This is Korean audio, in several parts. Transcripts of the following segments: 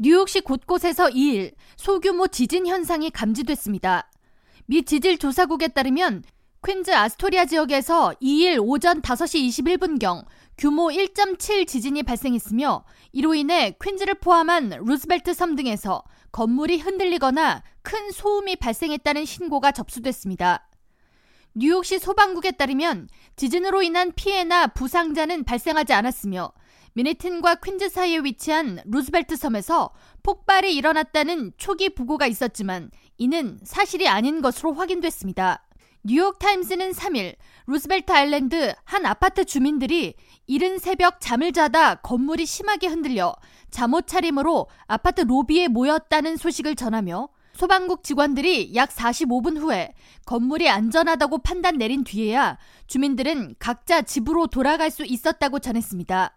뉴욕시 곳곳에서 2일 소규모 지진 현상이 감지됐습니다. 미 지질 조사국에 따르면 퀸즈 아스토리아 지역에서 2일 오전 5시 21분경 규모 1.7 지진이 발생했으며 이로 인해 퀸즈를 포함한 루스벨트 섬 등에서 건물이 흔들리거나 큰 소음이 발생했다는 신고가 접수됐습니다. 뉴욕시 소방국에 따르면 지진으로 인한 피해나 부상자는 발생하지 않았으며 맨해튼과 퀸즈 사이에 위치한 루스벨트 섬에서 폭발이 일어났다는 초기 보고가 있었지만 이는 사실이 아닌 것으로 확인됐습니다. 뉴욕타임스는 3일 루스벨트 아일랜드 한 아파트 주민들이 이른 새벽 잠을 자다 건물이 심하게 흔들려 잠옷 차림으로 아파트 로비에 모였다는 소식을 전하며 소방국 직원들이 약 45분 후에 건물이 안전하다고 판단 내린 뒤에야 주민들은 각자 집으로 돌아갈 수 있었다고 전했습니다.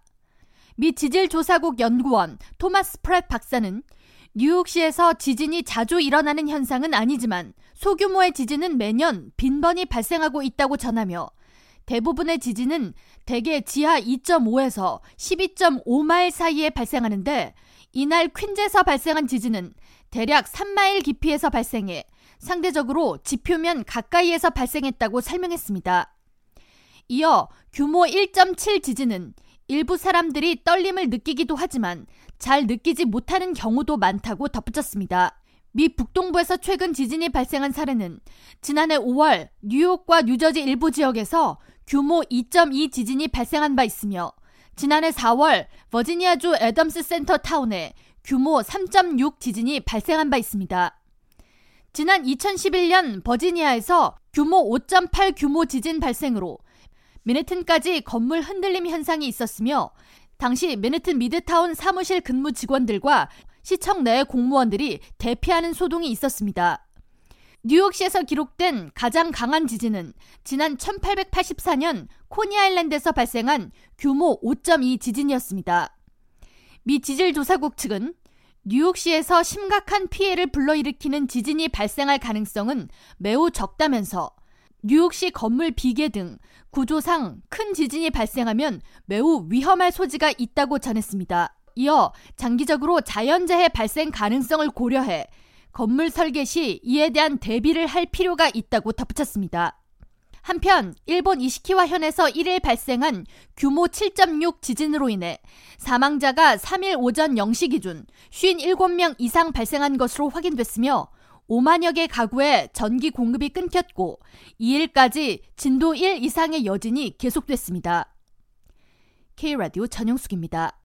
미 지질조사국 연구원 토마스 프렛 박사는 뉴욕시에서 지진이 자주 일어나는 현상은 아니지만 소규모의 지진은 매년 빈번히 발생하고 있다고 전하며 대부분의 지진은 대개 지하 2.5에서 12.5마일 사이에 발생하는데 이날 퀸즈에서 발생한 지진은 대략 3마일 깊이에서 발생해 상대적으로 지표면 가까이에서 발생했다고 설명했습니다. 이어 규모 1.7 지진은 일부 사람들이 떨림을 느끼기도 하지만 잘 느끼지 못하는 경우도 많다고 덧붙였습니다. 미 북동부에서 최근 지진이 발생한 사례는 지난해 5월 뉴욕과 뉴저지 일부 지역에서 규모 2.2 지진이 발생한 바 있으며 지난해 4월 버지니아주 애덤스 센터 타운에 규모 3.6 지진이 발생한 바 있습니다. 지난 2011년 버지니아에서 규모 5.8 규모 지진 발생으로 미네튼까지 건물 흔들림 현상이 있었으며 당시 미네튼 미드타운 사무실 근무 직원들과 시청 내 공무원들이 대피하는 소동이 있었습니다. 뉴욕시에서 기록된 가장 강한 지진은 지난 1884년 코니 아일랜드에서 발생한 규모 5.2 지진이었습니다. 미 지질조사국 측은 뉴욕시에서 심각한 피해를 불러일으키는 지진이 발생할 가능성은 매우 적다면서 뉴욕시 건물 비계 등 구조상 큰 지진이 발생하면 매우 위험할 소지가 있다고 전했습니다. 이어 장기적으로 자연재해 발생 가능성을 고려해 건물 설계 시 이에 대한 대비를 할 필요가 있다고 덧붙였습니다. 한편 일본 이시키와 현에서 1일 발생한 규모 7.6 지진으로 인해 사망자가 3일 오전 0시 기준 57명 이상 발생한 것으로 확인됐으며 5만여 개 가구에 전기 공급이 끊겼고 2일까지 진도 1 이상의 여진이 계속됐습니다. K라디오 전영숙입니다.